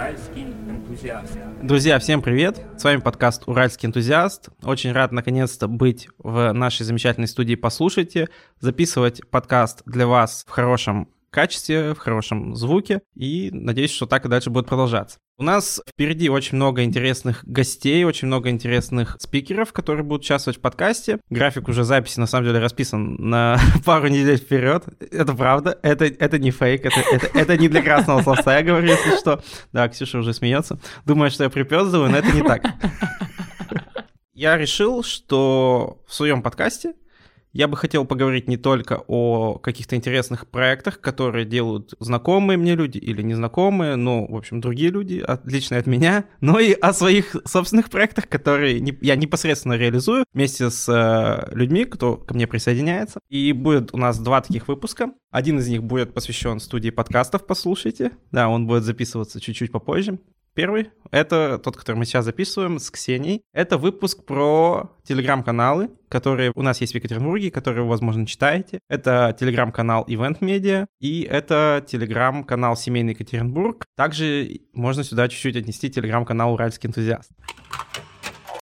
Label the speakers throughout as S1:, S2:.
S1: Уральский энтузиаст.
S2: Друзья, всем привет! С вами подкаст «Уральский энтузиаст». Очень рад наконец-то быть в нашей замечательной студии «Послушайте», записывать подкаст для вас в хорошем качестве, в хорошем звуке, и надеюсь, что так и дальше будет продолжаться. У нас впереди очень много интересных гостей, очень много интересных спикеров, которые будут участвовать в подкасте. График уже записи на самом деле расписан на пару недель вперед. Это правда, это, это не фейк, это, это, это не для красного словца, я говорю, если что. Да, Ксюша уже смеется. Думаю, что я припездываю, но это не так. Я решил, что в своем подкасте я бы хотел поговорить не только о каких-то интересных проектах, которые делают знакомые мне люди или незнакомые, ну, в общем, другие люди, отличные от меня, но и о своих собственных проектах, которые я непосредственно реализую вместе с э, людьми, кто ко мне присоединяется. И будет у нас два таких выпуска. Один из них будет посвящен студии подкастов, послушайте. Да, он будет записываться чуть-чуть попозже. Первый — это тот, который мы сейчас записываем с Ксенией. Это выпуск про телеграм-каналы, которые у нас есть в Екатеринбурге, которые вы, возможно, читаете. Это телеграм-канал Event Media и это телеграм-канал Семейный Екатеринбург. Также можно сюда чуть-чуть отнести телеграм-канал Уральский энтузиаст.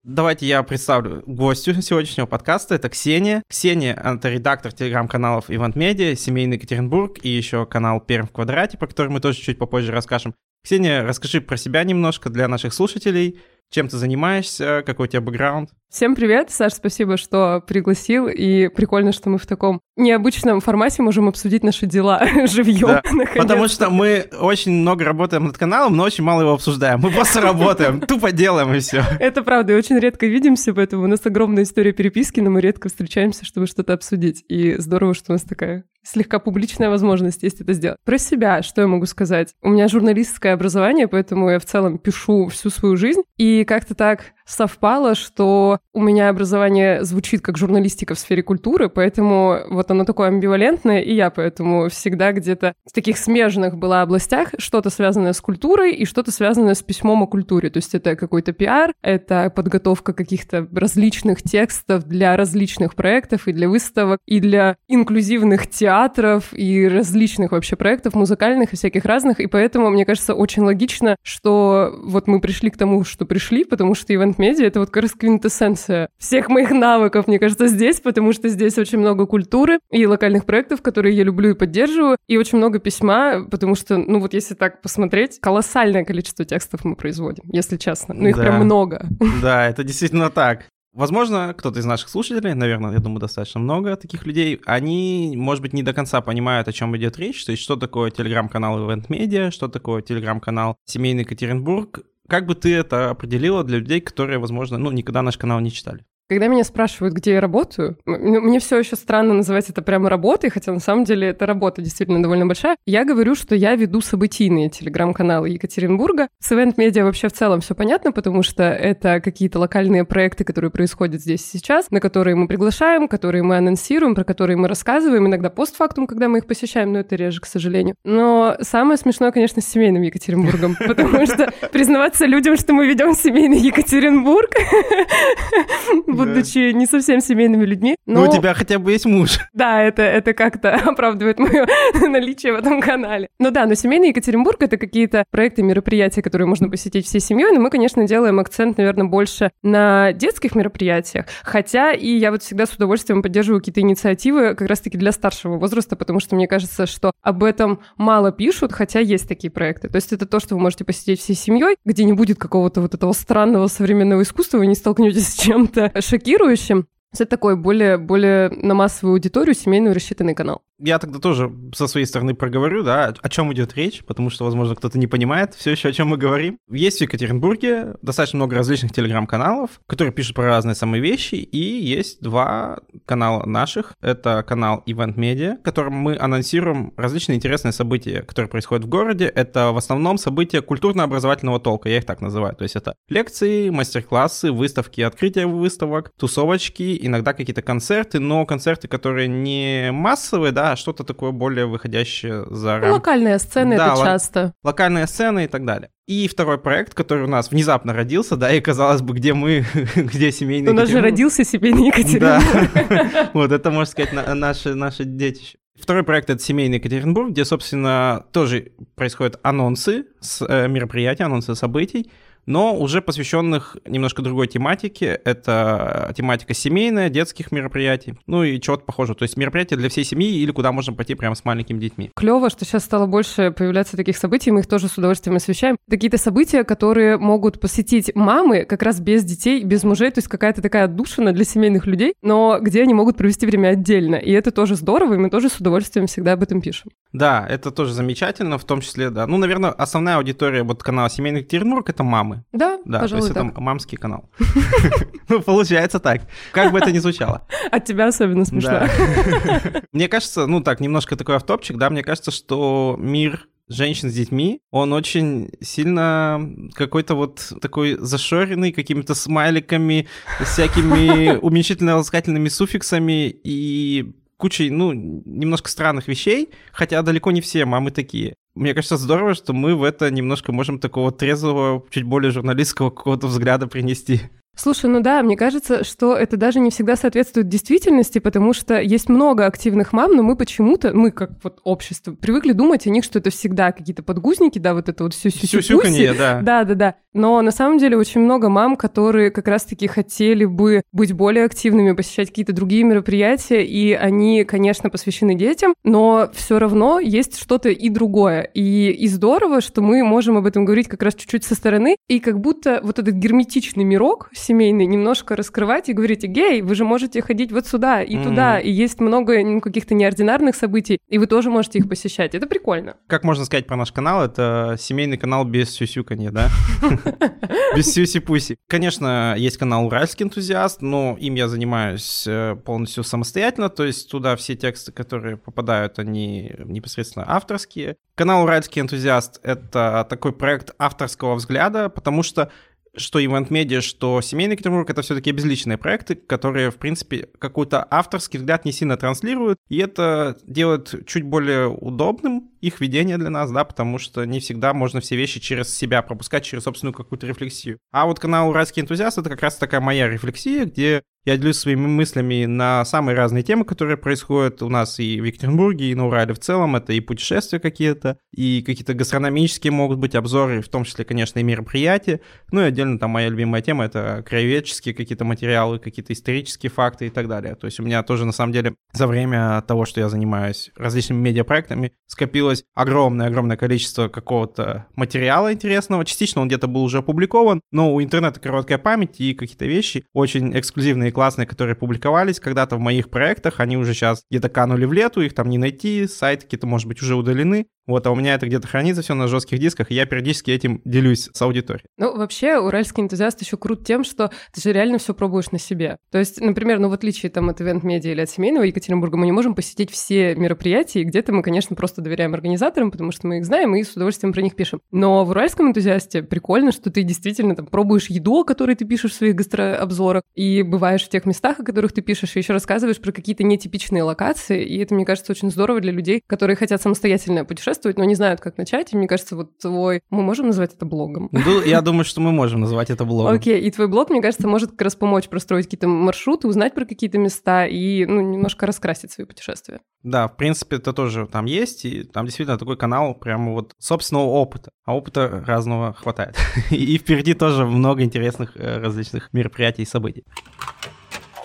S2: Давайте я представлю гостю сегодняшнего подкаста. Это Ксения. Ксения — это редактор телеграм-каналов Event Media, Семейный Екатеринбург и еще канал Перм в квадрате, про который мы тоже чуть попозже расскажем. Ксения, расскажи про себя немножко для наших слушателей. Чем ты занимаешься? Какой у тебя бэкграунд?
S3: Всем привет, Саш, спасибо, что пригласил, и прикольно, что мы в таком необычном формате можем обсудить наши дела живьем.
S2: Да, потому что мы очень много работаем над каналом, но очень мало его обсуждаем. Мы просто работаем, тупо делаем и все.
S3: Это правда, и очень редко видимся, поэтому у нас огромная история переписки, но мы редко встречаемся, чтобы что-то обсудить. И здорово, что у нас такая слегка публичная возможность есть это сделать. Про себя, что я могу сказать? У меня журналистское образование, поэтому я в целом пишу всю свою жизнь. И как-то так совпало, что у меня образование звучит как журналистика в сфере культуры, поэтому вот оно такое амбивалентное, и я поэтому всегда где-то в таких смежных была областях что-то связанное с культурой и что-то связанное с письмом о культуре. То есть это какой-то пиар, это подготовка каких-то различных текстов для различных проектов и для выставок, и для инклюзивных театров, и различных вообще проектов музыкальных и всяких разных. И поэтому, мне кажется, очень логично, что вот мы пришли к тому, что пришли, потому что ивент медиа — это вот как раз квинтэссенция всех моих навыков, мне кажется, здесь, потому что здесь очень много культуры и локальных проектов, которые я люблю и поддерживаю, и очень много письма, потому что, ну вот если так посмотреть, колоссальное количество текстов мы производим, если честно. Ну их да. прям много.
S2: Да, это действительно так. Возможно, кто-то из наших слушателей, наверное, я думаю, достаточно много таких людей, они, может быть, не до конца понимают, о чем идет речь, то есть что такое телеграм-канал Event Media, что такое телеграм-канал Семейный Екатеринбург, как бы ты это определила для людей, которые, возможно, ну, никогда наш канал не читали?
S3: Когда меня спрашивают, где я работаю, мне все еще странно называть это прямо работой, хотя на самом деле это работа действительно довольно большая. Я говорю, что я веду событийные телеграм-каналы Екатеринбурга. С Media вообще в целом все понятно, потому что это какие-то локальные проекты, которые происходят здесь сейчас, на которые мы приглашаем, которые мы анонсируем, про которые мы рассказываем, иногда постфактум, когда мы их посещаем, но это реже, к сожалению. Но самое смешное, конечно, с семейным Екатеринбургом, потому что признаваться людям, что мы ведем семейный Екатеринбург, будучи не совсем семейными людьми.
S2: Но... но у тебя хотя бы есть муж.
S3: Да, это, это как-то оправдывает мое наличие в этом канале. Ну да, но семейный Екатеринбург — это какие-то проекты, мероприятия, которые можно посетить всей семьей, но мы, конечно, делаем акцент, наверное, больше на детских мероприятиях, хотя и я вот всегда с удовольствием поддерживаю какие-то инициативы как раз-таки для старшего возраста, потому что мне кажется, что об этом мало пишут, хотя есть такие проекты. То есть это то, что вы можете посетить всей семьей, где не будет какого-то вот этого странного современного искусства, вы не столкнетесь с чем-то шокирующим. Это такой более, более на массовую аудиторию семейную рассчитанный канал
S2: я тогда тоже со своей стороны проговорю, да, о чем идет речь, потому что, возможно, кто-то не понимает все еще, о чем мы говорим. Есть в Екатеринбурге достаточно много различных телеграм-каналов, которые пишут про разные самые вещи, и есть два канала наших. Это канал Event Media, в котором мы анонсируем различные интересные события, которые происходят в городе. Это в основном события культурно-образовательного толка, я их так называю. То есть это лекции, мастер-классы, выставки, открытия выставок, тусовочки, иногда какие-то концерты, но концерты, которые не массовые, да, что-то такое более выходящее за рамки.
S3: Локальные сцены да, это часто.
S2: Локальные сцены и так далее. И второй проект, который у нас внезапно родился, да, и казалось бы, где мы, где семейный
S3: У нас же родился семейный Екатеринбург.
S2: Да, вот это, можно сказать, наше, наше детище. Второй проект — это «Семейный Екатеринбург», где, собственно, тоже происходят анонсы с э, мероприятий, анонсы событий но уже посвященных немножко другой тематике. Это тематика семейная, детских мероприятий, ну и чего-то похожего. То есть мероприятия для всей семьи или куда можно пойти прямо с маленькими детьми.
S3: Клево, что сейчас стало больше появляться таких событий, мы их тоже с удовольствием освещаем. Какие-то события, которые могут посетить мамы как раз без детей, без мужей, то есть какая-то такая отдушина для семейных людей, но где они могут провести время отдельно. И это тоже здорово, и мы тоже с удовольствием всегда об этом пишем.
S2: Да, это тоже замечательно, в том числе, да. Ну, наверное, основная аудитория вот канала «Семейный Екатеринбург» — это мамы.
S3: Да,
S2: да,
S3: пожалуй,
S2: то есть
S3: так.
S2: это мамский канал. Ну, получается так. Как бы это ни звучало.
S3: От тебя особенно смешно.
S2: Мне кажется, ну так, немножко такой автопчик, да, мне кажется, что мир женщин с детьми, он очень сильно какой-то вот такой зашоренный какими-то смайликами, всякими уменьшительно-ласкательными суффиксами и кучей, ну, немножко странных вещей, хотя далеко не все мамы такие. Мне кажется, здорово, что мы в это немножко можем такого трезвого, чуть более журналистского какого-то взгляда принести.
S3: Слушай, ну да, мне кажется, что это даже не всегда соответствует действительности, потому что есть много активных мам, но мы почему-то, мы как вот общество, привыкли думать о них, что это всегда какие-то подгузники, да, вот это вот все
S2: сюсюканье, да.
S3: Да, да, да. Но на самом деле очень много мам, которые как раз-таки хотели бы быть более активными, посещать какие-то другие мероприятия, и они, конечно, посвящены детям, но все равно есть что-то и другое. И, и здорово, что мы можем об этом говорить как раз чуть-чуть со стороны, и как будто вот этот герметичный мирок семейный немножко раскрывать и говорить, гей, вы же можете ходить вот сюда и mm-hmm. туда, и есть много ну, каких-то неординарных событий, и вы тоже можете их посещать. Это прикольно.
S2: Как можно сказать про наш канал? Это семейный канал без сюсюканья, да? Без сюси-пуси. Конечно, есть канал «Уральский энтузиаст», но им я занимаюсь э, полностью самостоятельно, то есть туда все тексты, которые попадают, они непосредственно авторские. Канал «Уральский энтузиаст» — это такой проект авторского взгляда, потому что что Event Media, что Семейный Екатеринбург — это все-таки безличные проекты, которые, в принципе, какой-то авторский взгляд не сильно транслируют, и это делает чуть более удобным их ведение для нас, да, потому что не всегда можно все вещи через себя пропускать, через собственную какую-то рефлексию. А вот канал «Уральский энтузиаст» — это как раз такая моя рефлексия, где я делюсь своими мыслями на самые разные темы, которые происходят у нас и в Екатеринбурге, и на Урале в целом. Это и путешествия какие-то, и какие-то гастрономические могут быть обзоры, в том числе, конечно, и мероприятия. Ну и отдельно там моя любимая тема — это краеведческие какие-то материалы, какие-то исторические факты и так далее. То есть у меня тоже, на самом деле, за время того, что я занимаюсь различными медиапроектами, скопилось огромное-огромное количество какого-то материала интересного. Частично он где-то был уже опубликован, но у интернета короткая память и какие-то вещи очень эксклюзивные классные, которые публиковались когда-то в моих проектах, они уже сейчас где-то канули в лету, их там не найти, сайты какие-то, может быть, уже удалены. Вот, а у меня это где-то хранится все на жестких дисках, и я периодически этим делюсь с аудиторией.
S3: Ну, вообще, уральский энтузиаст еще крут тем, что ты же реально все пробуешь на себе. То есть, например, ну, в отличие там от ивент-медиа или от семейного Екатеринбурга, мы не можем посетить все мероприятия, и где-то мы, конечно, просто доверяем организаторам, потому что мы их знаем и с удовольствием про них пишем. Но в уральском энтузиасте прикольно, что ты действительно там пробуешь еду, о которой ты пишешь в своих гастрообзорах, и бываешь в тех местах, о которых ты пишешь, и еще рассказываешь про какие-то нетипичные локации, и это, мне кажется, очень здорово для людей, которые хотят самостоятельно путешествовать, но не знают, как начать, и мне кажется, вот твой... Мы можем назвать это блогом?
S2: Ну, я думаю, что мы можем назвать это блогом.
S3: Окей, и твой блог, мне кажется, может как раз помочь простроить какие-то маршруты, узнать про какие-то места и, ну, немножко раскрасить свои путешествия.
S2: Да, в принципе, это тоже там есть, и там действительно такой канал прямо вот собственного опыта, а опыта разного хватает. И впереди тоже много интересных э, различных мероприятий и событий.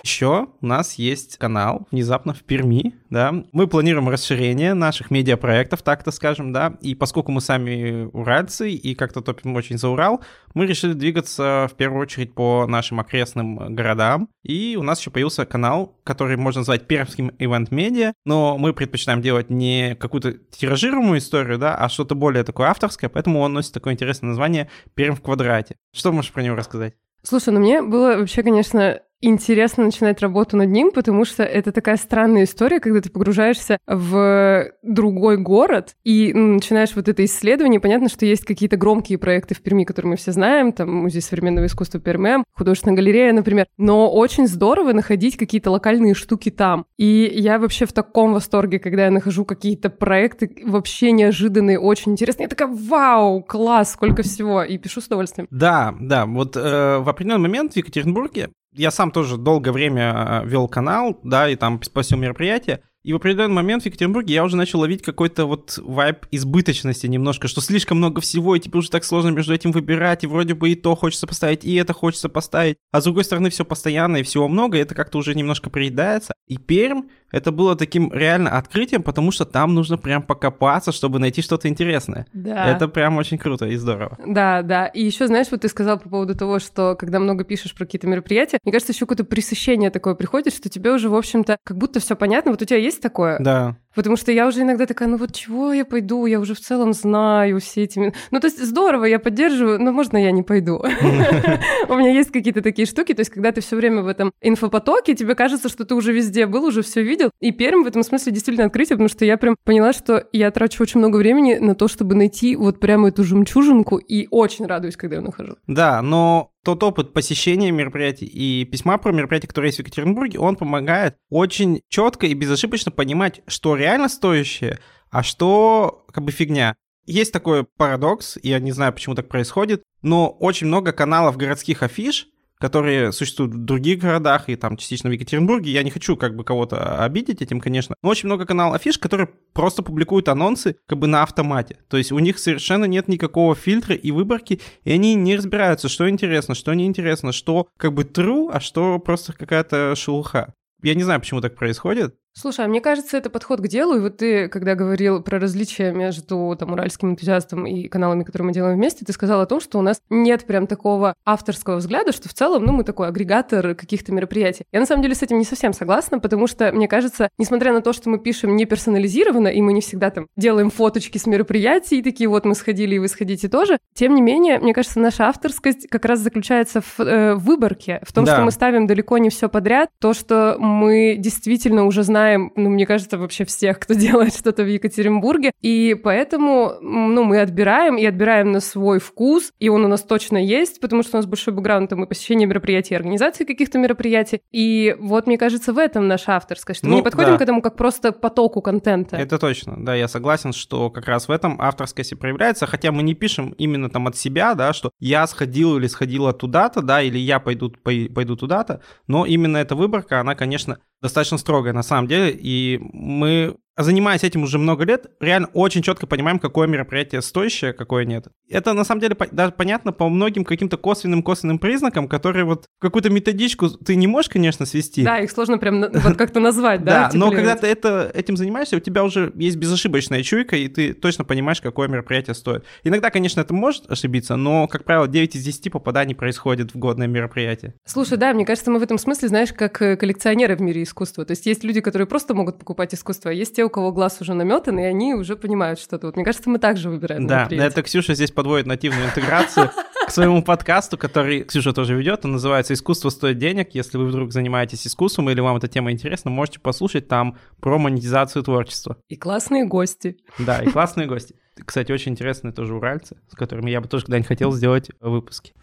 S2: Еще у нас есть канал внезапно в Перми, да. Мы планируем расширение наших медиапроектов, так-то скажем, да. И поскольку мы сами уральцы и как-то топим очень за Урал, мы решили двигаться в первую очередь по нашим окрестным городам. И у нас еще появился канал, который можно назвать Пермским Event Media, но мы предпочитаем делать не какую-то тиражируемую историю, да, а что-то более такое авторское, поэтому он носит такое интересное название «Перм в квадрате». Что можешь про него рассказать?
S3: Слушай, ну мне было вообще, конечно, интересно начинать работу над ним, потому что это такая странная история, когда ты погружаешься в другой город и ну, начинаешь вот это исследование. Понятно, что есть какие-то громкие проекты в Перми, которые мы все знаем, там Музей современного искусства Пермем, художественная галерея, например. Но очень здорово находить какие-то локальные штуки там. И я вообще в таком восторге, когда я нахожу какие-то проекты вообще неожиданные, очень интересные. Я такая, вау, класс, сколько всего. И пишу с удовольствием.
S2: Да, да. Вот э, в определенный момент в Екатеринбурге я сам тоже долгое время э, вел канал, да, и там по всему мероприятия. И в определенный момент в Екатеринбурге я уже начал ловить какой-то вот вайб избыточности немножко, что слишком много всего, и тебе уже так сложно между этим выбирать, и вроде бы и то хочется поставить, и это хочется поставить. А с другой стороны, все постоянно и всего много, и это как-то уже немножко приедается. И Пермь это было таким реально открытием, потому что там нужно прям покопаться, чтобы найти что-то интересное.
S3: Да.
S2: Это прям очень круто и здорово.
S3: Да, да. И еще, знаешь, вот ты сказал по поводу того, что когда много пишешь про какие-то мероприятия, мне кажется, еще какое-то пресыщение такое приходит, что тебе уже, в общем-то, как будто все понятно. Вот у тебя есть такое?
S2: Да.
S3: Потому что я уже иногда такая, ну вот чего я пойду, я уже в целом знаю все эти... Ну, то есть здорово, я поддерживаю, но можно я не пойду? У меня есть какие-то такие штуки, то есть когда ты все время в этом инфопотоке, тебе кажется, что ты уже везде был, уже все видел. И Пермь в этом смысле действительно открытие, потому что я прям поняла, что я трачу очень много времени на то, чтобы найти вот прямо эту жемчужинку, и очень радуюсь, когда я нахожу.
S2: Да, но тот опыт посещения мероприятий и письма про мероприятия, которые есть в Екатеринбурге, он помогает очень четко и безошибочно понимать, что реально стоящее, а что как бы фигня. Есть такой парадокс, я не знаю, почему так происходит, но очень много каналов городских афиш, которые существуют в других городах и там частично в Екатеринбурге. Я не хочу как бы кого-то обидеть этим, конечно. Но очень много каналов афиш, которые просто публикуют анонсы как бы на автомате. То есть у них совершенно нет никакого фильтра и выборки, и они не разбираются, что интересно, что неинтересно, что как бы true, а что просто какая-то шелуха. Я не знаю, почему так происходит.
S3: Слушай, а мне кажется, это подход к делу. И вот ты, когда говорил про различия между там, уральским энтузиастом и каналами, которые мы делаем вместе, ты сказал о том, что у нас нет прям такого авторского взгляда, что в целом, ну, мы такой агрегатор каких-то мероприятий. Я на самом деле с этим не совсем согласна, потому что, мне кажется, несмотря на то, что мы пишем не персонализированно, и мы не всегда там делаем фоточки с мероприятий, и такие вот мы сходили, и вы сходите тоже, тем не менее, мне кажется, наша авторскость как раз заключается в э, выборке, в том, да. что мы ставим далеко не все подряд, то, что мы действительно уже знаем, знаем, ну, мне кажется, вообще всех, кто делает что-то в Екатеринбурге. И поэтому, ну, мы отбираем, и отбираем на свой вкус, и он у нас точно есть, потому что у нас большой бэкграунд, там, и посещение мероприятий, организации каких-то мероприятий. И вот, мне кажется, в этом наша авторская, что ну, мы не подходим да. к этому как просто потоку контента.
S2: Это точно, да, я согласен, что как раз в этом авторскость и проявляется, хотя мы не пишем именно там от себя, да, что я сходил или сходила туда-то, да, или я пойду, пойду туда-то, но именно эта выборка, она, конечно, достаточно строгая на самом деле, и мы занимаясь этим уже много лет, реально очень четко понимаем, какое мероприятие стоящее, какое нет. Это на самом деле даже понятно по многим каким-то косвенным-косвенным признакам, которые вот какую-то методичку ты не можешь, конечно, свести.
S3: Да, их сложно прям вот как-то назвать, да?
S2: Да, но когда ты это, этим занимаешься, у тебя уже есть безошибочная чуйка, и ты точно понимаешь, какое мероприятие стоит. Иногда, конечно, это может ошибиться, но, как правило, 9 из 10 попаданий происходит в годное мероприятие.
S3: Слушай, да, мне кажется, мы в этом смысле, знаешь, как э, коллекционеры в мире искусства. То есть есть люди, которые просто могут покупать искусство, а есть те, у кого глаз уже наметан, и они уже понимают что-то. Вот мне кажется, мы также выбираем.
S2: Да, это Ксюша здесь подводит нативную интеграцию к своему подкасту, который Ксюша тоже ведет. Он называется «Искусство стоит денег». Если вы вдруг занимаетесь искусством или вам эта тема интересна, можете послушать там про монетизацию творчества.
S3: И классные гости.
S2: Да, и классные гости. Кстати, очень интересные тоже уральцы, с которыми я бы тоже когда-нибудь хотел сделать выпуски.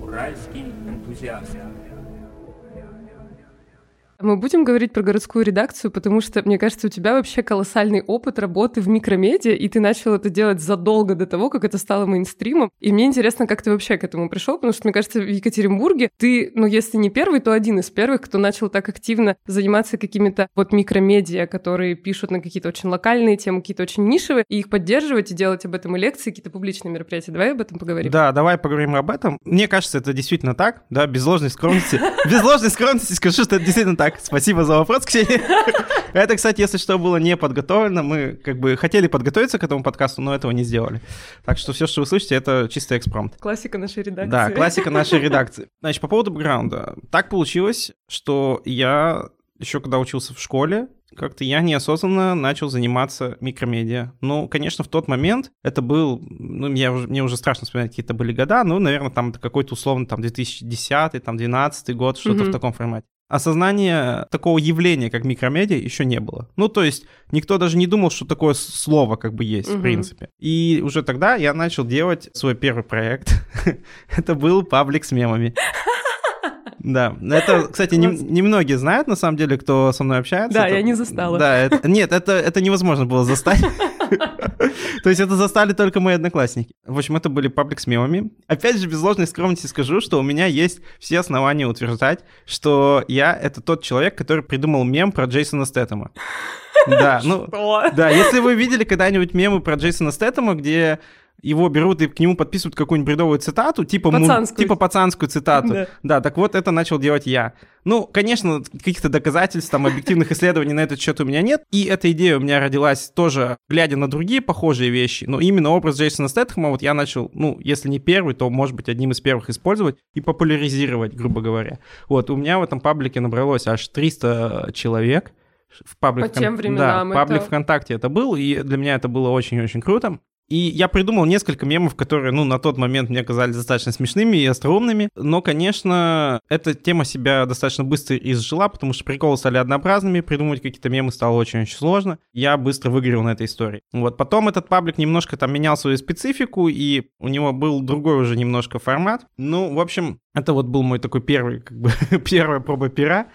S3: Уральский энтузиаст. Мы будем говорить про городскую редакцию, потому что, мне кажется, у тебя вообще колоссальный опыт работы в микромедиа, и ты начал это делать задолго до того, как это стало мейнстримом. И мне интересно, как ты вообще к этому пришел, потому что, мне кажется, в Екатеринбурге ты, ну, если не первый, то один из первых, кто начал так активно заниматься какими-то вот микромедиа, которые пишут на какие-то очень локальные темы, какие-то очень нишевые, и их поддерживать, и делать об этом и лекции, какие-то публичные мероприятия. Давай об этом поговорим.
S2: Да, давай поговорим об этом. Мне кажется, это действительно так, да, без ложной скромности. Без ложной скромности скажу, что это действительно так так, спасибо за вопрос, Ксения. Это, кстати, если что, было не подготовлено. Мы как бы хотели подготовиться к этому подкасту, но этого не сделали. Так что все, что вы слышите, это чисто экспромт.
S3: Классика нашей редакции.
S2: Да, классика нашей редакции. Значит, по поводу бэкграунда. Так получилось, что я еще когда учился в школе, как-то я неосознанно начал заниматься микромедиа. Ну, конечно, в тот момент это был, ну, я уже, мне уже страшно вспоминать, какие это были года, ну, наверное, там какой-то условно там 2010, там 12 год, что-то mm-hmm. в таком формате осознания такого явления, как микромедиа, еще не было. Ну, то есть никто даже не думал, что такое слово как бы есть, угу. в принципе. И уже тогда я начал делать свой первый проект. Это был паблик с мемами. Да, это, кстати, немногие не знают, на самом деле, кто со мной общается.
S3: Да,
S2: это,
S3: я не застала.
S2: Да, это, нет, это, это невозможно было застать. То есть это застали только мои одноклассники. В общем, это были паблик с мемами. Опять же, без ложной скромности скажу, что у меня есть все основания утверждать, что я — это тот человек, который придумал мем про Джейсона Стэттема. Да, ну, да, если вы видели когда-нибудь мемы про Джейсона Стэттема, где его берут и к нему подписывают какую-нибудь бредовую цитату, типа, пацанскую. типа пацанскую цитату. Да. да, так вот это начал делать я. Ну, конечно, каких-то доказательств, там, объективных исследований на этот счет у меня нет. И эта идея у меня родилась тоже, глядя на другие похожие вещи. Но именно образ Джейсона Стэтхэма вот я начал, ну, если не первый, то, может быть, одним из первых использовать и популяризировать, грубо говоря. Вот, у меня в этом паблике набралось аж 300 человек в паблик,
S3: По тем временам
S2: да, паблик это... ВКонтакте это был, и для меня это было очень-очень круто. И я придумал несколько мемов, которые, ну, на тот момент мне казались достаточно смешными и остроумными. Но, конечно, эта тема себя достаточно быстро изжила, потому что приколы стали однообразными, придумывать какие-то мемы стало очень-очень сложно. Я быстро выиграл на этой истории. Вот, потом этот паблик немножко там менял свою специфику, и у него был другой уже немножко формат. Ну, в общем, это вот был мой такой первый, как бы, первая проба пера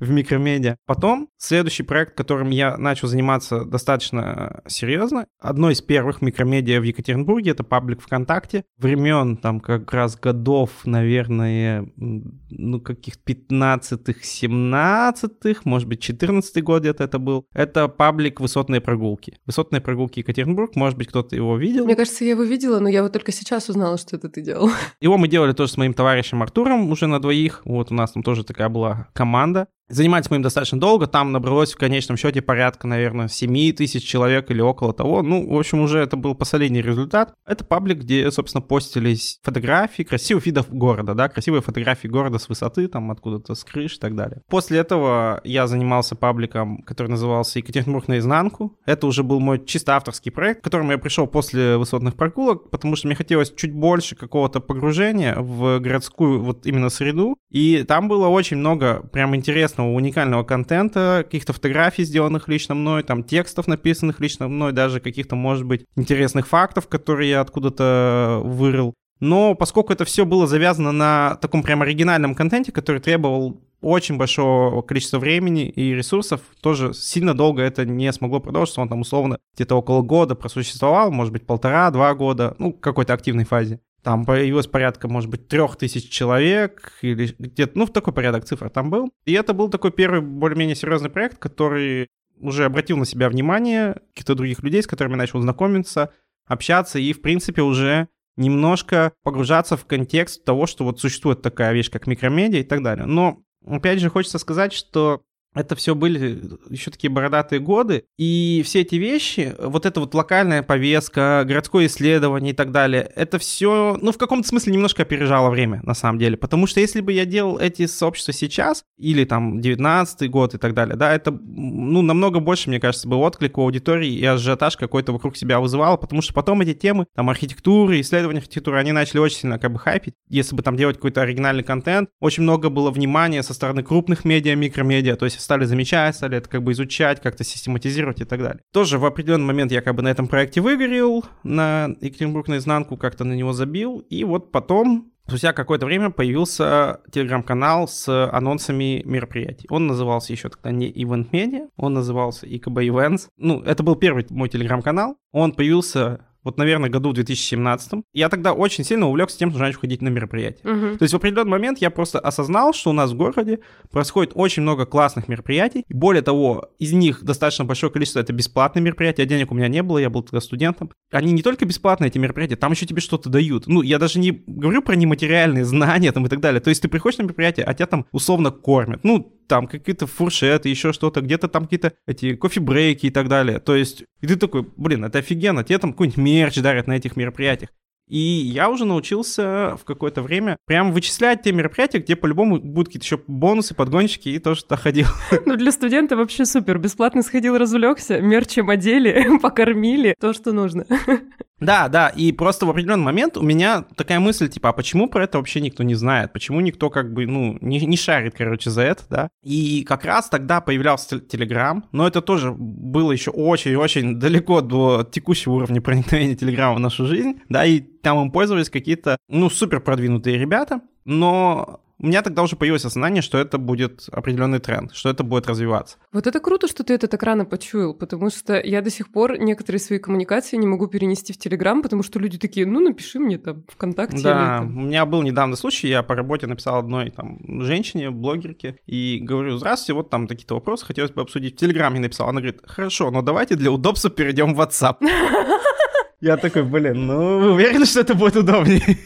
S2: в микромедиа. Потом следующий проект, которым я начал заниматься достаточно серьезно, одно из первых микромедиа в Екатеринбурге, это паблик ВКонтакте. Времен там как раз годов, наверное, ну каких 15-х, 17-х, может быть 14 год где-то это был. Это паблик «Высотные прогулки». «Высотные прогулки Екатеринбург», может быть кто-то его видел.
S3: Мне кажется, я его видела, но я вот только сейчас узнала, что это ты делал.
S2: Его мы делали тоже с моим товарищем Артуром уже на двоих. Вот у нас там тоже такая была команда. Заниматься мы им достаточно долго, там набралось в конечном счете порядка, наверное, 7 тысяч человек или около того. Ну, в общем, уже это был последний результат. Это паблик, где, собственно, постились фотографии красивых видов города, да, красивые фотографии города с высоты, там откуда-то с крыш и так далее. После этого я занимался пабликом, который назывался «Екатеринбург наизнанку». Это уже был мой чисто авторский проект, к которому я пришел после высотных прогулок, потому что мне хотелось чуть больше какого-то погружения в городскую вот именно среду. И там было очень много прям интересных интересного, уникального контента, каких-то фотографий, сделанных лично мной, там текстов, написанных лично мной, даже каких-то, может быть, интересных фактов, которые я откуда-то вырыл. Но поскольку это все было завязано на таком прям оригинальном контенте, который требовал очень большого количества времени и ресурсов, тоже сильно долго это не смогло продолжиться. Он там условно где-то около года просуществовал, может быть, полтора-два года, ну, какой-то активной фазе. Там появилось порядка, может быть, трех тысяч человек, или где-то, ну, в такой порядок цифр там был. И это был такой первый более-менее серьезный проект, который уже обратил на себя внимание каких-то других людей, с которыми начал знакомиться, общаться и, в принципе, уже немножко погружаться в контекст того, что вот существует такая вещь, как микромедиа и так далее. Но, опять же, хочется сказать, что это все были еще такие бородатые годы, и все эти вещи, вот эта вот локальная повестка, городское исследование и так далее, это все, ну, в каком-то смысле немножко опережало время, на самом деле, потому что если бы я делал эти сообщества сейчас, или там 19 год и так далее, да, это, ну, намного больше, мне кажется, бы отклик у аудитории и ажиотаж какой-то вокруг себя вызывал, потому что потом эти темы, там, архитектуры, исследования архитектуры, они начали очень сильно как бы хайпить, если бы там делать какой-то оригинальный контент, очень много было внимания со стороны крупных медиа, микромедиа, то есть стали замечать, стали это как бы изучать, как-то систематизировать и так далее. Тоже в определенный момент я как бы на этом проекте выгорел, на Екатеринбург наизнанку как-то на него забил, и вот потом Спустя какое-то время появился телеграм-канал с анонсами мероприятий. Он назывался еще тогда не Event Media, он назывался ИКБ Events. Ну, это был первый мой телеграм-канал. Он появился вот, наверное, году в 2017, я тогда очень сильно увлекся тем, что начал ходить на мероприятия. Uh-huh. То есть в определенный момент я просто осознал, что у нас в городе происходит очень много классных мероприятий. Более того, из них достаточно большое количество это бесплатные мероприятия, денег у меня не было, я был тогда студентом. Они не только бесплатные, эти мероприятия, там еще тебе что-то дают. Ну, я даже не говорю про нематериальные знания там и так далее. То есть ты приходишь на мероприятие, а тебя там условно кормят. Ну, там какие-то фуршеты, еще что-то, где-то там какие-то эти кофе-брейки и так далее. То есть, и ты такой, блин, это офигенно, тебе там какой-нибудь мерч дарят на этих мероприятиях. И я уже научился в какое-то время прям вычислять те мероприятия, где по-любому будут какие-то еще бонусы, подгончики и то, что ходил.
S3: Ну, для студента вообще супер. Бесплатно сходил, развлекся, мерчем одели, покормили, то, что нужно.
S2: Да, да, и просто в определенный момент у меня такая мысль, типа, а почему про это вообще никто не знает? Почему никто как бы, ну, не, не шарит, короче, за это, да? И как раз тогда появлялся Телеграм, но это тоже было еще очень-очень далеко до текущего уровня проникновения Телеграма в нашу жизнь, да, и там им пользовались какие-то, ну, супер продвинутые ребята, но у меня тогда уже появилось осознание, что это будет определенный тренд, что это будет развиваться.
S3: Вот это круто, что ты это так рано почуял, потому что я до сих пор некоторые свои коммуникации не могу перенести в Телеграм, потому что люди такие, ну, напиши мне там ВКонтакте.
S2: Да,
S3: или,
S2: у меня был недавно случай, я по работе написал одной там женщине, блогерке, и говорю, здравствуйте, вот там какие-то вопросы, хотелось бы обсудить. В Телеграме написал, она говорит, хорошо, но давайте для удобства перейдем в WhatsApp. Я такой, блин, ну вы уверены, что это будет удобнее?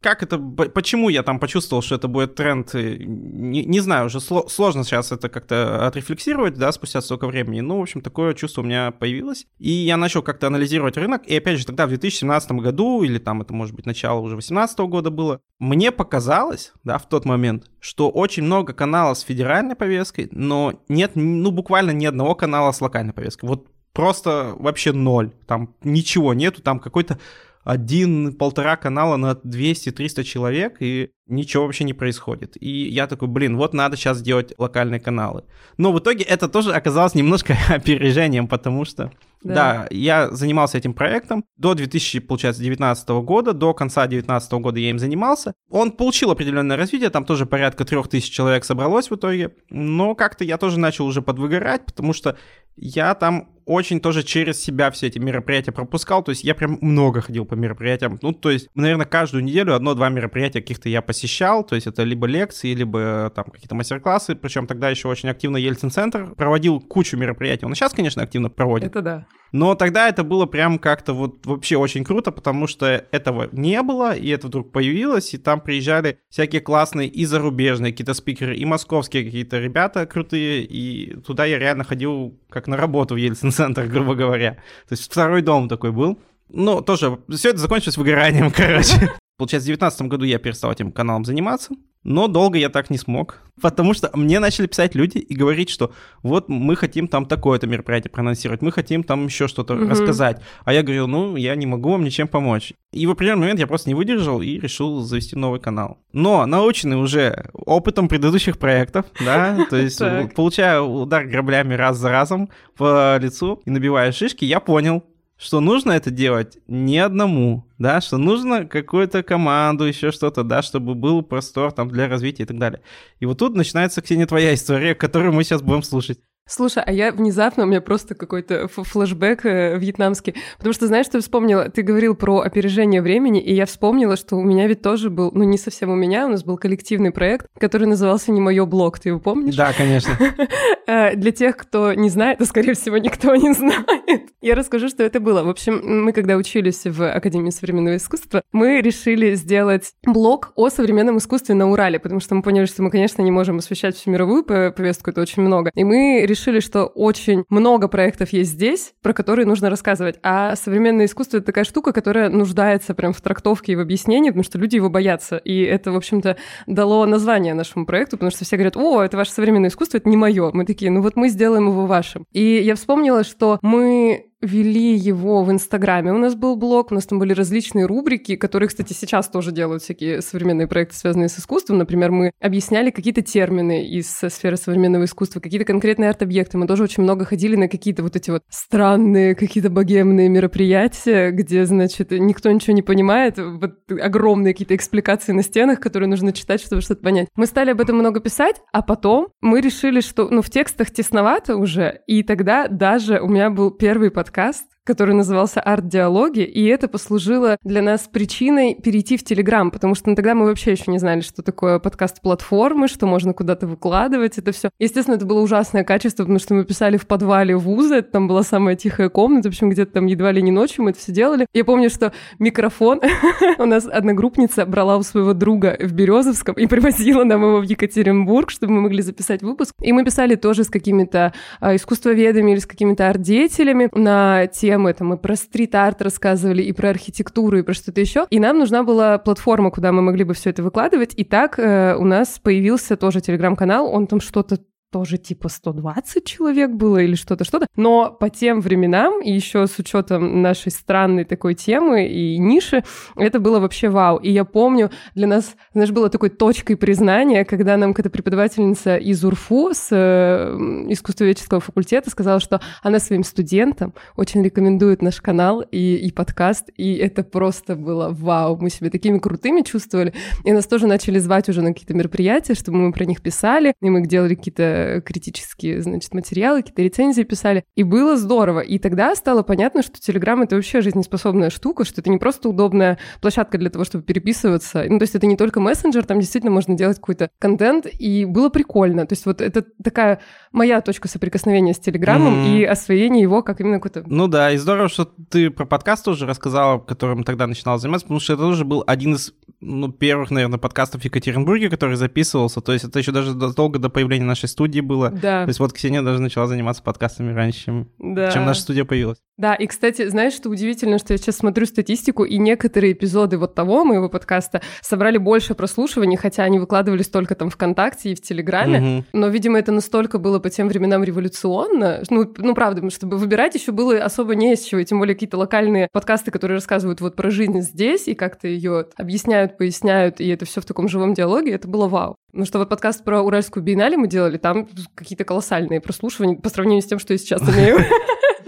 S2: Как это, почему я там почувствовал, что это будет тренд, не, не знаю, уже сложно сейчас это как-то отрефлексировать, да, спустя столько времени, ну, в общем, такое чувство у меня появилось, и я начал как-то анализировать рынок, и опять же, тогда в 2017 году, или там это, может быть, начало уже 2018 года было, мне показалось, да, в тот момент, что очень много каналов с федеральной повесткой, но нет, ну, буквально ни одного канала с локальной повесткой. Вот просто вообще ноль. Там ничего нету, там какой-то один-полтора канала на 200-300 человек, и ничего вообще не происходит. И я такой, блин, вот надо сейчас делать локальные каналы. Но в итоге это тоже оказалось немножко опережением, потому что, да. да, я занимался этим проектом до 2019 года, до конца 2019 года я им занимался. Он получил определенное развитие, там тоже порядка 3000 человек собралось в итоге, но как-то я тоже начал уже подвыгорать, потому что я там очень тоже через себя все эти мероприятия пропускал, то есть я прям много ходил по мероприятиям, ну, то есть, наверное, каждую неделю одно-два мероприятия каких-то я посещал, то есть это либо лекции, либо там какие-то мастер-классы, причем тогда еще очень активно Ельцин-центр проводил кучу мероприятий, он сейчас, конечно, активно проводит.
S3: Это да.
S2: Но тогда это было прям как-то вот вообще очень круто, потому что этого не было, и это вдруг появилось, и там приезжали всякие классные и зарубежные какие-то спикеры, и московские какие-то ребята крутые, и туда я реально ходил как на работу в Ельцин-центр, грубо говоря. То есть второй дом такой был. Ну, тоже, все это закончилось выгоранием, короче. Получается, в 2019 году я перестал этим каналом заниматься, но долго я так не смог, потому что мне начали писать люди и говорить, что вот мы хотим там такое-то мероприятие проанонсировать, мы хотим там еще что-то mm-hmm. рассказать. А я говорил, ну, я не могу вам ничем помочь. И в определенный момент я просто не выдержал и решил завести новый канал. Но наученный уже опытом предыдущих проектов, да, то есть получая удар граблями раз за разом по лицу и набивая шишки, я понял, что нужно это делать не одному, да, что нужно какую-то команду, еще что-то, да, чтобы был простор там для развития и так далее. И вот тут начинается, Ксения, твоя история, которую мы сейчас будем слушать.
S3: Слушай, а я внезапно, у меня просто какой-то флешбэк э, вьетнамский, потому что, знаешь, что я вспомнила? Ты говорил про опережение времени, и я вспомнила, что у меня ведь тоже был, ну не совсем у меня, у нас был коллективный проект, который назывался «Не мое блог», ты его помнишь?
S2: Да, конечно.
S3: Э, для тех, кто не знает, а скорее всего никто не знает, я расскажу, что это было. В общем, мы когда учились в Академии современного искусства, мы решили сделать блог о современном искусстве на Урале, потому что мы поняли, что мы, конечно, не можем освещать всю мировую повестку, это очень много. И мы решили, что очень много проектов есть здесь, про которые нужно рассказывать. А современное искусство — это такая штука, которая нуждается прям в трактовке и в объяснении, потому что люди его боятся. И это, в общем-то, дало название нашему проекту, потому что все говорят, о, это ваше современное искусство, это не мое. Мы такие, ну вот мы сделаем его вашим. И я вспомнила, что мы вели его в Инстаграме. У нас был блог, у нас там были различные рубрики, которые, кстати, сейчас тоже делают всякие современные проекты, связанные с искусством. Например, мы объясняли какие-то термины из сферы современного искусства, какие-то конкретные арт-объекты. Мы тоже очень много ходили на какие-то вот эти вот странные, какие-то богемные мероприятия, где, значит, никто ничего не понимает, вот огромные какие-то экспликации на стенах, которые нужно читать, чтобы что-то понять. Мы стали об этом много писать, а потом мы решили, что, ну, в текстах тесновато уже, и тогда даже у меня был первый подкаст подкаст который назывался «Арт-диалоги», и это послужило для нас причиной перейти в Телеграм, потому что ну, тогда мы вообще еще не знали, что такое подкаст-платформы, что можно куда-то выкладывать это все. Естественно, это было ужасное качество, потому что мы писали в подвале вуза, это там была самая тихая комната, в общем, где-то там едва ли не ночью мы это все делали. Я помню, что микрофон у нас одногруппница брала у своего друга в Березовском и привозила нам его в Екатеринбург, чтобы мы могли записать выпуск. И мы писали тоже с какими-то а, искусствоведами или с какими-то арт-деятелями на тему темы, там мы про стрит-арт рассказывали, и про архитектуру, и про что-то еще. И нам нужна была платформа, куда мы могли бы все это выкладывать. И так э, у нас появился тоже телеграм-канал, он там что-то тоже типа 120 человек было или что-то, что-то. Но по тем временам, и еще с учетом нашей странной такой темы и ниши, это было вообще вау. И я помню, для нас, знаешь, было такой точкой признания, когда нам какая-то преподавательница из УРФУ с э, искусствоведческого факультета сказала, что она своим студентам очень рекомендует наш канал и, и подкаст, и это просто было вау. Мы себя такими крутыми чувствовали. И нас тоже начали звать уже на какие-то мероприятия, чтобы мы про них писали, и мы делали какие-то критические, значит, материалы, какие-то рецензии писали. И было здорово. И тогда стало понятно, что Телеграм — это вообще жизнеспособная штука, что это не просто удобная площадка для того, чтобы переписываться. Ну, то есть это не только мессенджер, там действительно можно делать какой-то контент, и было прикольно. То есть вот это такая моя точка соприкосновения с Телеграмом mm-hmm. и освоение его как именно какой-то...
S2: Ну да, и здорово, что ты про подкаст тоже рассказала, которым тогда начинал заниматься, потому что это тоже был один из ну, первых, наверное, подкастов в Екатеринбурге, который записывался. То есть это еще даже долго до появления нашей студии было.
S3: Да.
S2: То есть вот Ксения даже начала заниматься подкастами раньше, чем, да. чем наша студия появилась.
S3: Да, и, кстати, знаешь, что удивительно, что я сейчас смотрю статистику, и некоторые эпизоды вот того моего подкаста собрали больше прослушиваний, хотя они выкладывались только там ВКонтакте и в Телеграме. Угу. Но, видимо, это настолько было по тем временам революционно. Ну, ну правда, чтобы выбирать еще было особо не из чего, и тем более какие-то локальные подкасты, которые рассказывают вот про жизнь здесь и как-то ее объясняют, поясняют, и это все в таком живом диалоге, это было вау. Ну что вот подкаст про Уральскую биеннале мы делали, там какие-то колоссальные прослушивания по сравнению с тем, что я сейчас имею.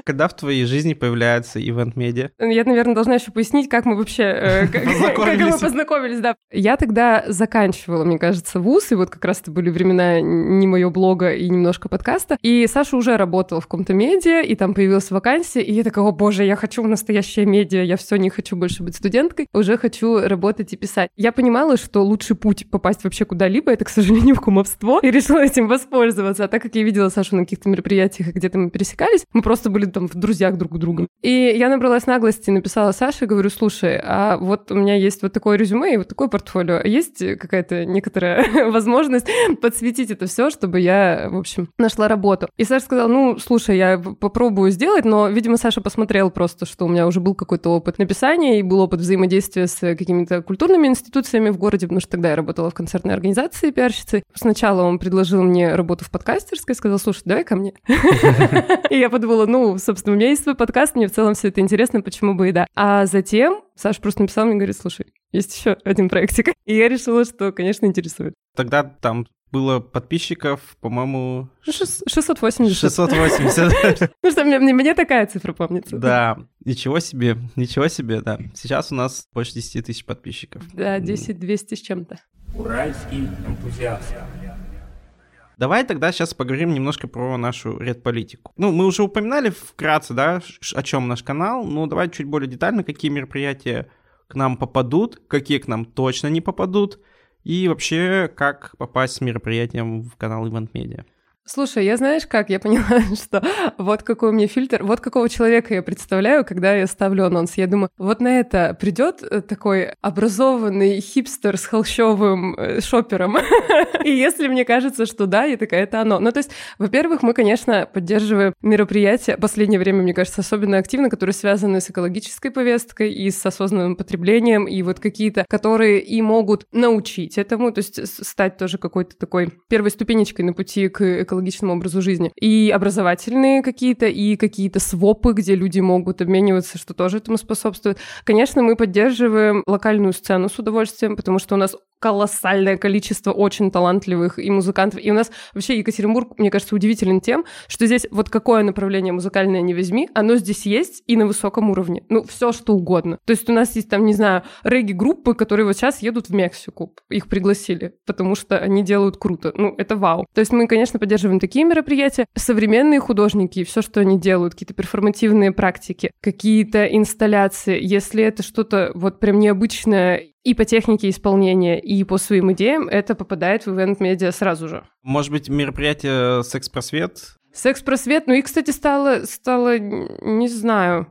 S2: Когда в твоей жизни появляется ивент-медиа?
S3: Я, наверное, должна еще пояснить, как мы вообще... Э, как мы познакомились, да. Я тогда заканчивала, мне кажется, вуз, и вот как раз это были времена не моего блога и немножко подкаста. И Саша уже работал в каком-то медиа, и там появилась вакансия, и я такая, о боже, я хочу в настоящее медиа, я все не хочу больше быть студенткой, уже хочу работать и писать. Я понимала, что лучший путь попасть вообще куда-либо — это, к сожалению, в кумовство, и решила этим воспользоваться. А так как я видела Сашу на каких-то мероприятиях, где-то мы пересекались, мы просто были там в друзьях друг у друга. И я набралась наглости, написала Саше, говорю, слушай, а вот у меня есть вот такое резюме и вот такое портфолио. Есть какая-то некоторая возможность подсветить это все, чтобы я, в общем, нашла работу? И Саша сказал, ну, слушай, я попробую сделать, но, видимо, Саша посмотрел просто, что у меня уже был какой-то опыт написания и был опыт взаимодействия с какими-то культурными институциями в городе, потому что тогда я работала в концертной организации пиарщицы. Сначала он предложил мне работу в подкастерской, сказал, слушай, давай ко мне. И я подумала, ну, собственно, у меня есть свой подкаст, мне в целом все это интересно, почему бы и да. А затем Саша просто написал мне, говорит, слушай, есть еще один проектик. И я решила, что, конечно, интересует.
S2: Тогда там было подписчиков, по-моему...
S3: 680.
S2: 680.
S3: Ну что, мне, мне такая цифра помнится.
S2: Да, ничего себе, ничего себе, да. Сейчас у нас больше 10 тысяч подписчиков.
S3: Да, 10 200 с чем-то.
S1: Уральский энтузиаст.
S2: Давай тогда сейчас поговорим немножко про нашу редполитику. Ну, мы уже упоминали вкратце, да, о чем наш канал, но давай чуть более детально, какие мероприятия к нам попадут, какие к нам точно не попадут, и вообще, как попасть с мероприятием в канал Event Media.
S3: Слушай, я знаешь как? Я поняла, что вот какой у меня фильтр, вот какого человека я представляю, когда я ставлю анонс. Я думаю, вот на это придет э, такой образованный хипстер с холщовым э, шопером. И если мне кажется, что да, я такая, это оно. Ну, то есть, во-первых, мы, конечно, поддерживаем мероприятия, последнее время, мне кажется, особенно активно, которые связаны с экологической повесткой и с осознанным потреблением, и вот какие-то, которые и могут научить этому, то есть стать тоже какой-то такой первой ступенечкой на пути к экологической экологичному образу жизни. И образовательные какие-то, и какие-то свопы, где люди могут обмениваться, что тоже этому способствует. Конечно, мы поддерживаем локальную сцену с удовольствием, потому что у нас колоссальное количество очень талантливых и музыкантов. И у нас вообще Екатеринбург, мне кажется, удивителен тем, что здесь вот какое направление музыкальное не возьми, оно здесь есть и на высоком уровне. Ну, все что угодно. То есть у нас есть там, не знаю, регги-группы, которые вот сейчас едут в Мексику. Их пригласили, потому что они делают круто. Ну, это вау. То есть мы, конечно, поддерживаем такие мероприятия. Современные художники, все, что они делают, какие-то перформативные практики, какие-то инсталляции. Если это что-то вот прям необычное и по технике исполнения, и по своим идеям, это попадает в ивент-медиа сразу же.
S2: Может быть, мероприятие «Секс-просвет»?
S3: «Секс-просвет», ну и, кстати, стало, стало, не знаю,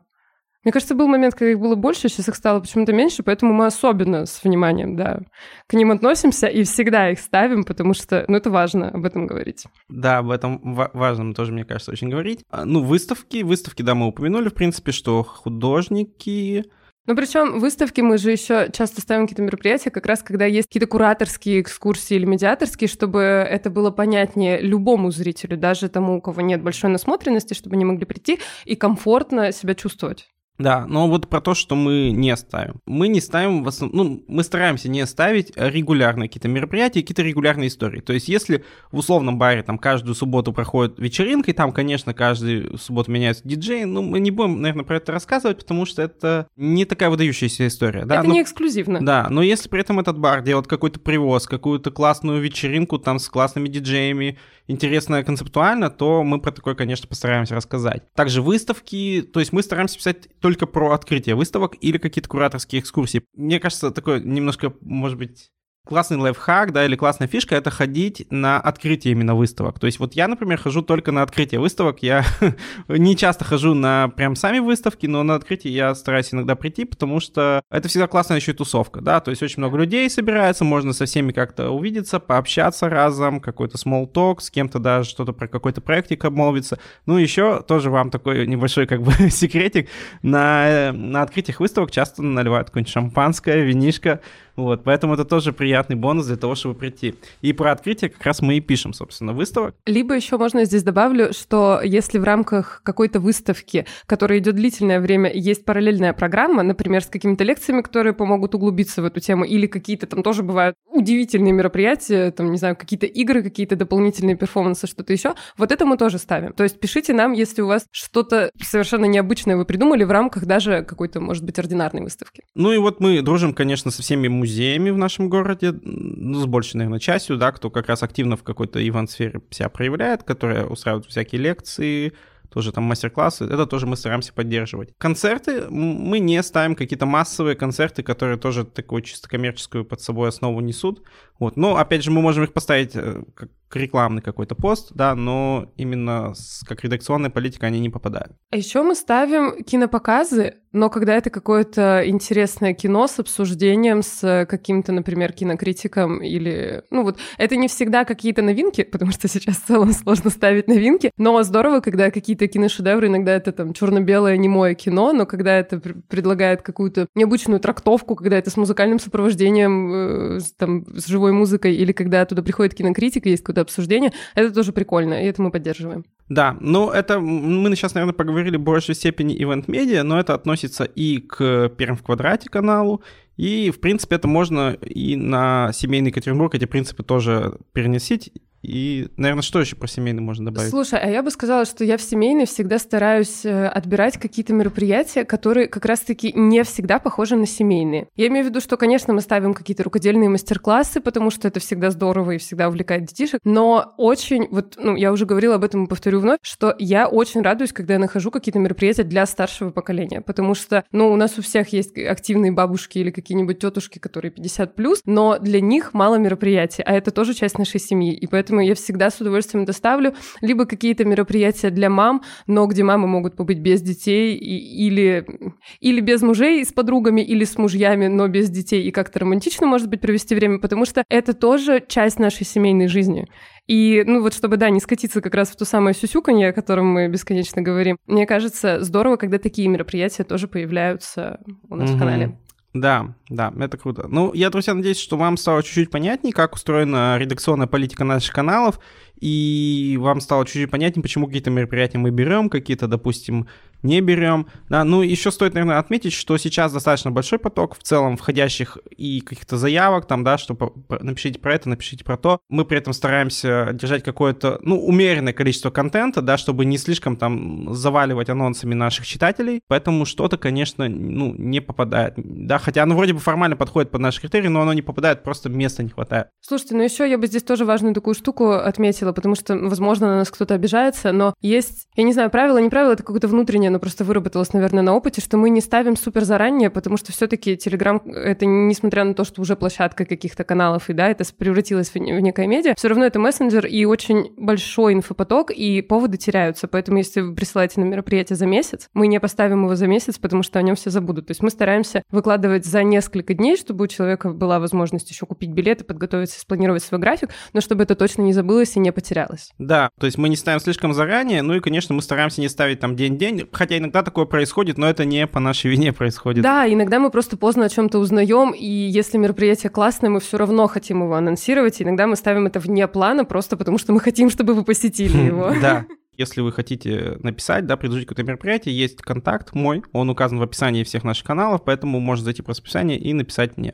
S3: мне кажется, был момент, когда их было больше, сейчас их стало почему-то меньше, поэтому мы особенно с вниманием, да, к ним относимся и всегда их ставим, потому что, ну, это важно об этом говорить.
S2: Да, об этом важно тоже, мне кажется, очень говорить. А, ну, выставки, выставки, да, мы упомянули, в принципе, что художники,
S3: Ну, причем выставки мы же еще часто ставим какие-то мероприятия, как раз когда есть какие-то кураторские экскурсии или медиаторские, чтобы это было понятнее любому зрителю, даже тому, у кого нет большой насмотренности, чтобы они могли прийти и комфортно себя чувствовать.
S2: Да, но вот про то, что мы не ставим. Мы не ставим, в основном, ну, мы стараемся не ставить регулярные какие-то мероприятия, какие-то регулярные истории. То есть, если в условном баре там каждую субботу проходит вечеринка, и там, конечно, каждую субботу меняются диджеи, ну, мы не будем, наверное, про это рассказывать, потому что это не такая выдающаяся история. Да?
S3: Это
S2: но,
S3: не эксклюзивно.
S2: Да, но если при этом этот бар делает какой-то привоз, какую-то классную вечеринку там с классными диджеями, интересно концептуально, то мы про такое, конечно, постараемся рассказать. Также выставки, то есть мы стараемся писать только про открытие выставок или какие-то кураторские экскурсии. Мне кажется, такое немножко, может быть, классный лайфхак, да, или классная фишка — это ходить на открытие именно выставок. То есть вот я, например, хожу только на открытие выставок. Я не часто хожу на прям сами выставки, но на открытие я стараюсь иногда прийти, потому что это всегда классная еще и тусовка, да, то есть очень много людей собирается, можно со всеми как-то увидеться, пообщаться разом, какой-то small talk, с кем-то даже что-то про какой-то проектик обмолвиться. Ну, еще тоже вам такой небольшой как бы секретик. На, на открытиях выставок часто наливают какое-нибудь шампанское, винишко, вот, поэтому это тоже приятный бонус для того, чтобы прийти. И про открытие как раз мы и пишем, собственно, выставок.
S3: Либо еще можно здесь добавлю, что если в рамках какой-то выставки, которая идет длительное время, есть параллельная программа, например, с какими-то лекциями, которые помогут углубиться в эту тему, или какие-то там тоже бывают удивительные мероприятия, там, не знаю, какие-то игры, какие-то дополнительные перформансы, что-то еще, вот это мы тоже ставим. То есть пишите нам, если у вас что-то совершенно необычное вы придумали в рамках даже какой-то, может быть, ординарной выставки.
S2: Ну и вот мы дружим, конечно, со всеми музеями в нашем городе, ну, с большей, наверное, частью, да, кто как раз активно в какой-то ивент-сфере себя проявляет, которые устраивают всякие лекции, тоже там мастер-классы, это тоже мы стараемся поддерживать. Концерты, мы не ставим какие-то массовые концерты, которые тоже такую чисто коммерческую под собой основу несут. Вот. Но, опять же, мы можем их поставить э, рекламный какой-то пост, да, но именно с, как редакционная политика они не попадают.
S3: А еще мы ставим кинопоказы, но когда это какое-то интересное кино с обсуждением с каким-то, например, кинокритиком или... Ну вот, это не всегда какие-то новинки, потому что сейчас в целом сложно ставить новинки, но здорово, когда какие-то киношедевры, иногда это там черно-белое немое кино, но когда это предлагает какую-то необычную трактовку, когда это с музыкальным сопровождением, э, там, с живой музыкой, или когда туда приходит кинокритика, есть какое-то обсуждение, это тоже прикольно, и это мы поддерживаем.
S2: Да, ну это мы сейчас, наверное, поговорили в большей степени ивент-медиа, но это относится и к Перм в квадрате каналу, и, в принципе, это можно и на семейный Екатеринбург эти принципы тоже переносить и, наверное, что еще про семейный можно добавить?
S3: Слушай, а я бы сказала, что я в семейный всегда стараюсь э, отбирать какие-то мероприятия, которые как раз-таки не всегда похожи на семейные. Я имею в виду, что, конечно, мы ставим какие-то рукодельные мастер-классы, потому что это всегда здорово и всегда увлекает детишек, но очень, вот, ну, я уже говорила об этом и повторю вновь, что я очень радуюсь, когда я нахожу какие-то мероприятия для старшего поколения, потому что, ну, у нас у всех есть активные бабушки или какие-нибудь тетушки, которые 50+, но для них мало мероприятий, а это тоже часть нашей семьи, и поэтому поэтому я всегда с удовольствием доставлю либо какие-то мероприятия для мам, но где мамы могут побыть без детей и, или, или без мужей с подругами, или с мужьями, но без детей, и как-то романтично, может быть, провести время, потому что это тоже часть нашей семейной жизни. И, ну вот, чтобы, да, не скатиться как раз в то самое сюсюканье, о котором мы бесконечно говорим, мне кажется, здорово, когда такие мероприятия тоже появляются у нас угу. в канале.
S2: Да, да, это круто. Ну, я, друзья, надеюсь, что вам стало чуть-чуть понятнее, как устроена редакционная политика наших каналов, и вам стало чуть-чуть понятнее, почему какие-то мероприятия мы берем, какие-то, допустим, не берем. Да, ну, еще стоит, наверное, отметить, что сейчас достаточно большой поток в целом входящих и каких-то заявок, там, да, что напишите про это, напишите про то. Мы при этом стараемся держать какое-то, ну, умеренное количество контента, да, чтобы не слишком там заваливать анонсами наших читателей, поэтому что-то, конечно, ну, не попадает, да, хотя оно вроде бы формально подходит под наши критерии, но оно не попадает, просто места не хватает.
S3: Слушайте, ну еще я бы здесь тоже важную такую штуку отметила, потому что, возможно, на нас кто-то обижается, но есть, я не знаю, правило, не правило, это какое-то внутреннее оно просто выработалось, наверное, на опыте, что мы не ставим супер заранее, потому что все-таки Telegram, это несмотря на то, что уже площадка каких-то каналов, и да, это превратилось в, в некое медиа, все равно это мессенджер и очень большой инфопоток, и поводы теряются. Поэтому если вы присылаете на мероприятие за месяц, мы не поставим его за месяц, потому что о нем все забудут. То есть мы стараемся выкладывать за несколько дней, чтобы у человека была возможность еще купить билеты, подготовиться, спланировать свой график, но чтобы это точно не забылось и не потерялось.
S2: Да, то есть мы не ставим слишком заранее, ну и, конечно, мы стараемся не ставить там день-день, хотя иногда такое происходит, но это не по нашей вине происходит.
S3: Да, иногда мы просто поздно о чем-то узнаем, и если мероприятие классное, мы все равно хотим его анонсировать. Иногда мы ставим это вне плана, просто потому что мы хотим, чтобы вы посетили его.
S2: Да. Если вы хотите написать, да, предложить какое-то мероприятие, есть контакт мой, он указан в описании всех наших каналов, поэтому можно зайти в описание и написать мне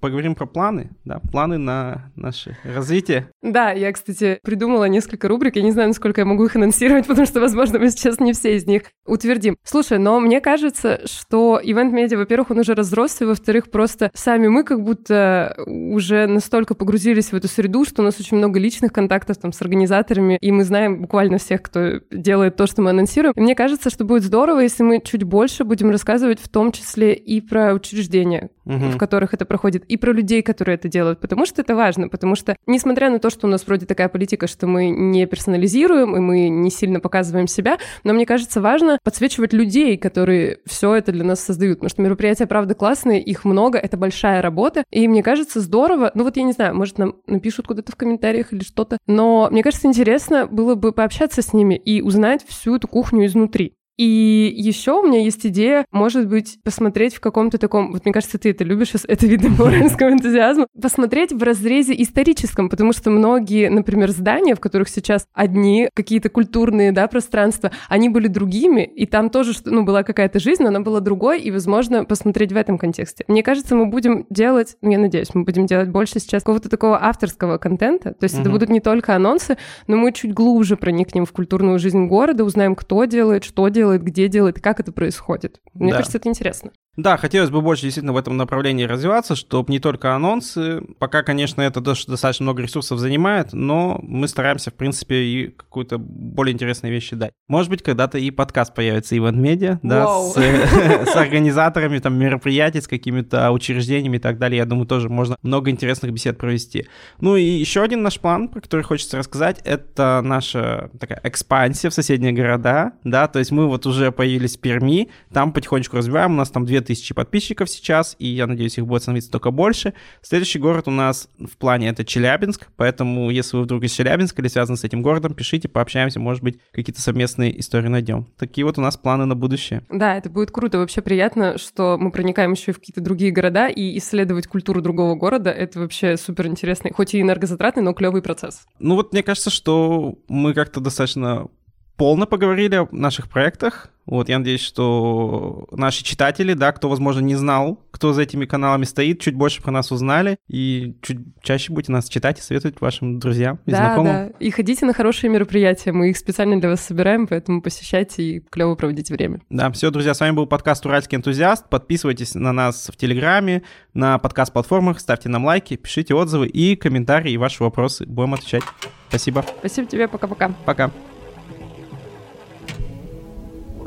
S2: поговорим про планы, да, планы на наше развитие.
S3: Да, я, кстати, придумала несколько рубрик, я не знаю, насколько я могу их анонсировать, потому что, возможно, мы сейчас не все из них утвердим. Слушай, но мне кажется, что ивент медиа, во-первых, он уже разросся, во-вторых, просто сами мы как будто уже настолько погрузились в эту среду, что у нас очень много личных контактов там с организаторами, и мы знаем буквально всех, кто делает то, что мы анонсируем. И мне кажется, что будет здорово, если мы чуть больше будем рассказывать в том числе и про учреждения, угу. в которых это проходит, и про людей, которые это делают, потому что это важно, потому что, несмотря на то, что у нас вроде такая политика, что мы не персонализируем и мы не сильно показываем себя, но мне кажется важно подсвечивать людей, которые все это для нас создают, потому что мероприятия, правда, классные, их много, это большая работа, и мне кажется здорово, ну вот я не знаю, может нам напишут куда-то в комментариях или что-то, но мне кажется интересно было бы пообщаться с ними и узнать всю эту кухню изнутри. И еще у меня есть идея, может быть, посмотреть в каком-то таком, вот мне кажется, ты это любишь, это видно по уральскому энтузиазму, посмотреть в разрезе историческом, потому что многие, например, здания, в которых сейчас одни какие-то культурные, да, пространства, они были другими, и там тоже, ну, была какая-то жизнь, но она была другой, и, возможно, посмотреть в этом контексте. Мне кажется, мы будем делать, ну, я надеюсь, мы будем делать больше сейчас какого-то такого авторского контента, то есть угу. это будут не только анонсы, но мы чуть глубже проникнем в культурную жизнь города, узнаем, кто делает, что делает, делает, где делает, как это происходит. Мне да. кажется, это интересно.
S2: Да, хотелось бы больше действительно в этом направлении развиваться, чтобы не только анонсы. Пока, конечно, это достаточно много ресурсов занимает, но мы стараемся, в принципе, и какую-то более интересные вещи дать. Может быть, когда-то и подкаст появится Event Media, да, с, с организаторами там мероприятий, с какими-то учреждениями и так далее. Я думаю, тоже можно много интересных бесед провести. Ну и еще один наш план, про который хочется рассказать, это наша такая экспансия в соседние города, да, то есть мы вот уже появились в Перми, там потихонечку развиваем, у нас там 2000 подписчиков сейчас, и я надеюсь, их будет становиться только больше. Следующий город у нас в плане это Челябинск, поэтому если вы вдруг из Челябинска или связаны с этим городом, пишите, пообщаемся, может быть, какие-то совместные истории найдем. Такие вот у нас планы на будущее.
S3: Да, это будет круто, вообще приятно, что мы проникаем еще и в какие-то другие города, и исследовать культуру другого города, это вообще супер интересный, хоть и энергозатратный, но клевый процесс.
S2: Ну вот мне кажется, что мы как-то достаточно полно поговорили о наших проектах. Вот, я надеюсь, что наши читатели, да, кто, возможно, не знал, кто за этими каналами стоит, чуть больше про нас узнали, и чуть чаще будете нас читать и советовать вашим друзьям и
S3: да,
S2: знакомым.
S3: Да, и ходите на хорошие мероприятия, мы их специально для вас собираем, поэтому посещайте и клево проводите время.
S2: Да, все, друзья, с вами был подкаст «Уральский энтузиаст». Подписывайтесь на нас в Телеграме, на подкаст-платформах, ставьте нам лайки, пишите отзывы и комментарии, и ваши вопросы. Будем отвечать. Спасибо.
S3: Спасибо тебе, пока-пока.
S2: Пока. -пока. пока.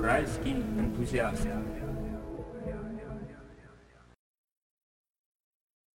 S1: Уральский энтузиаст.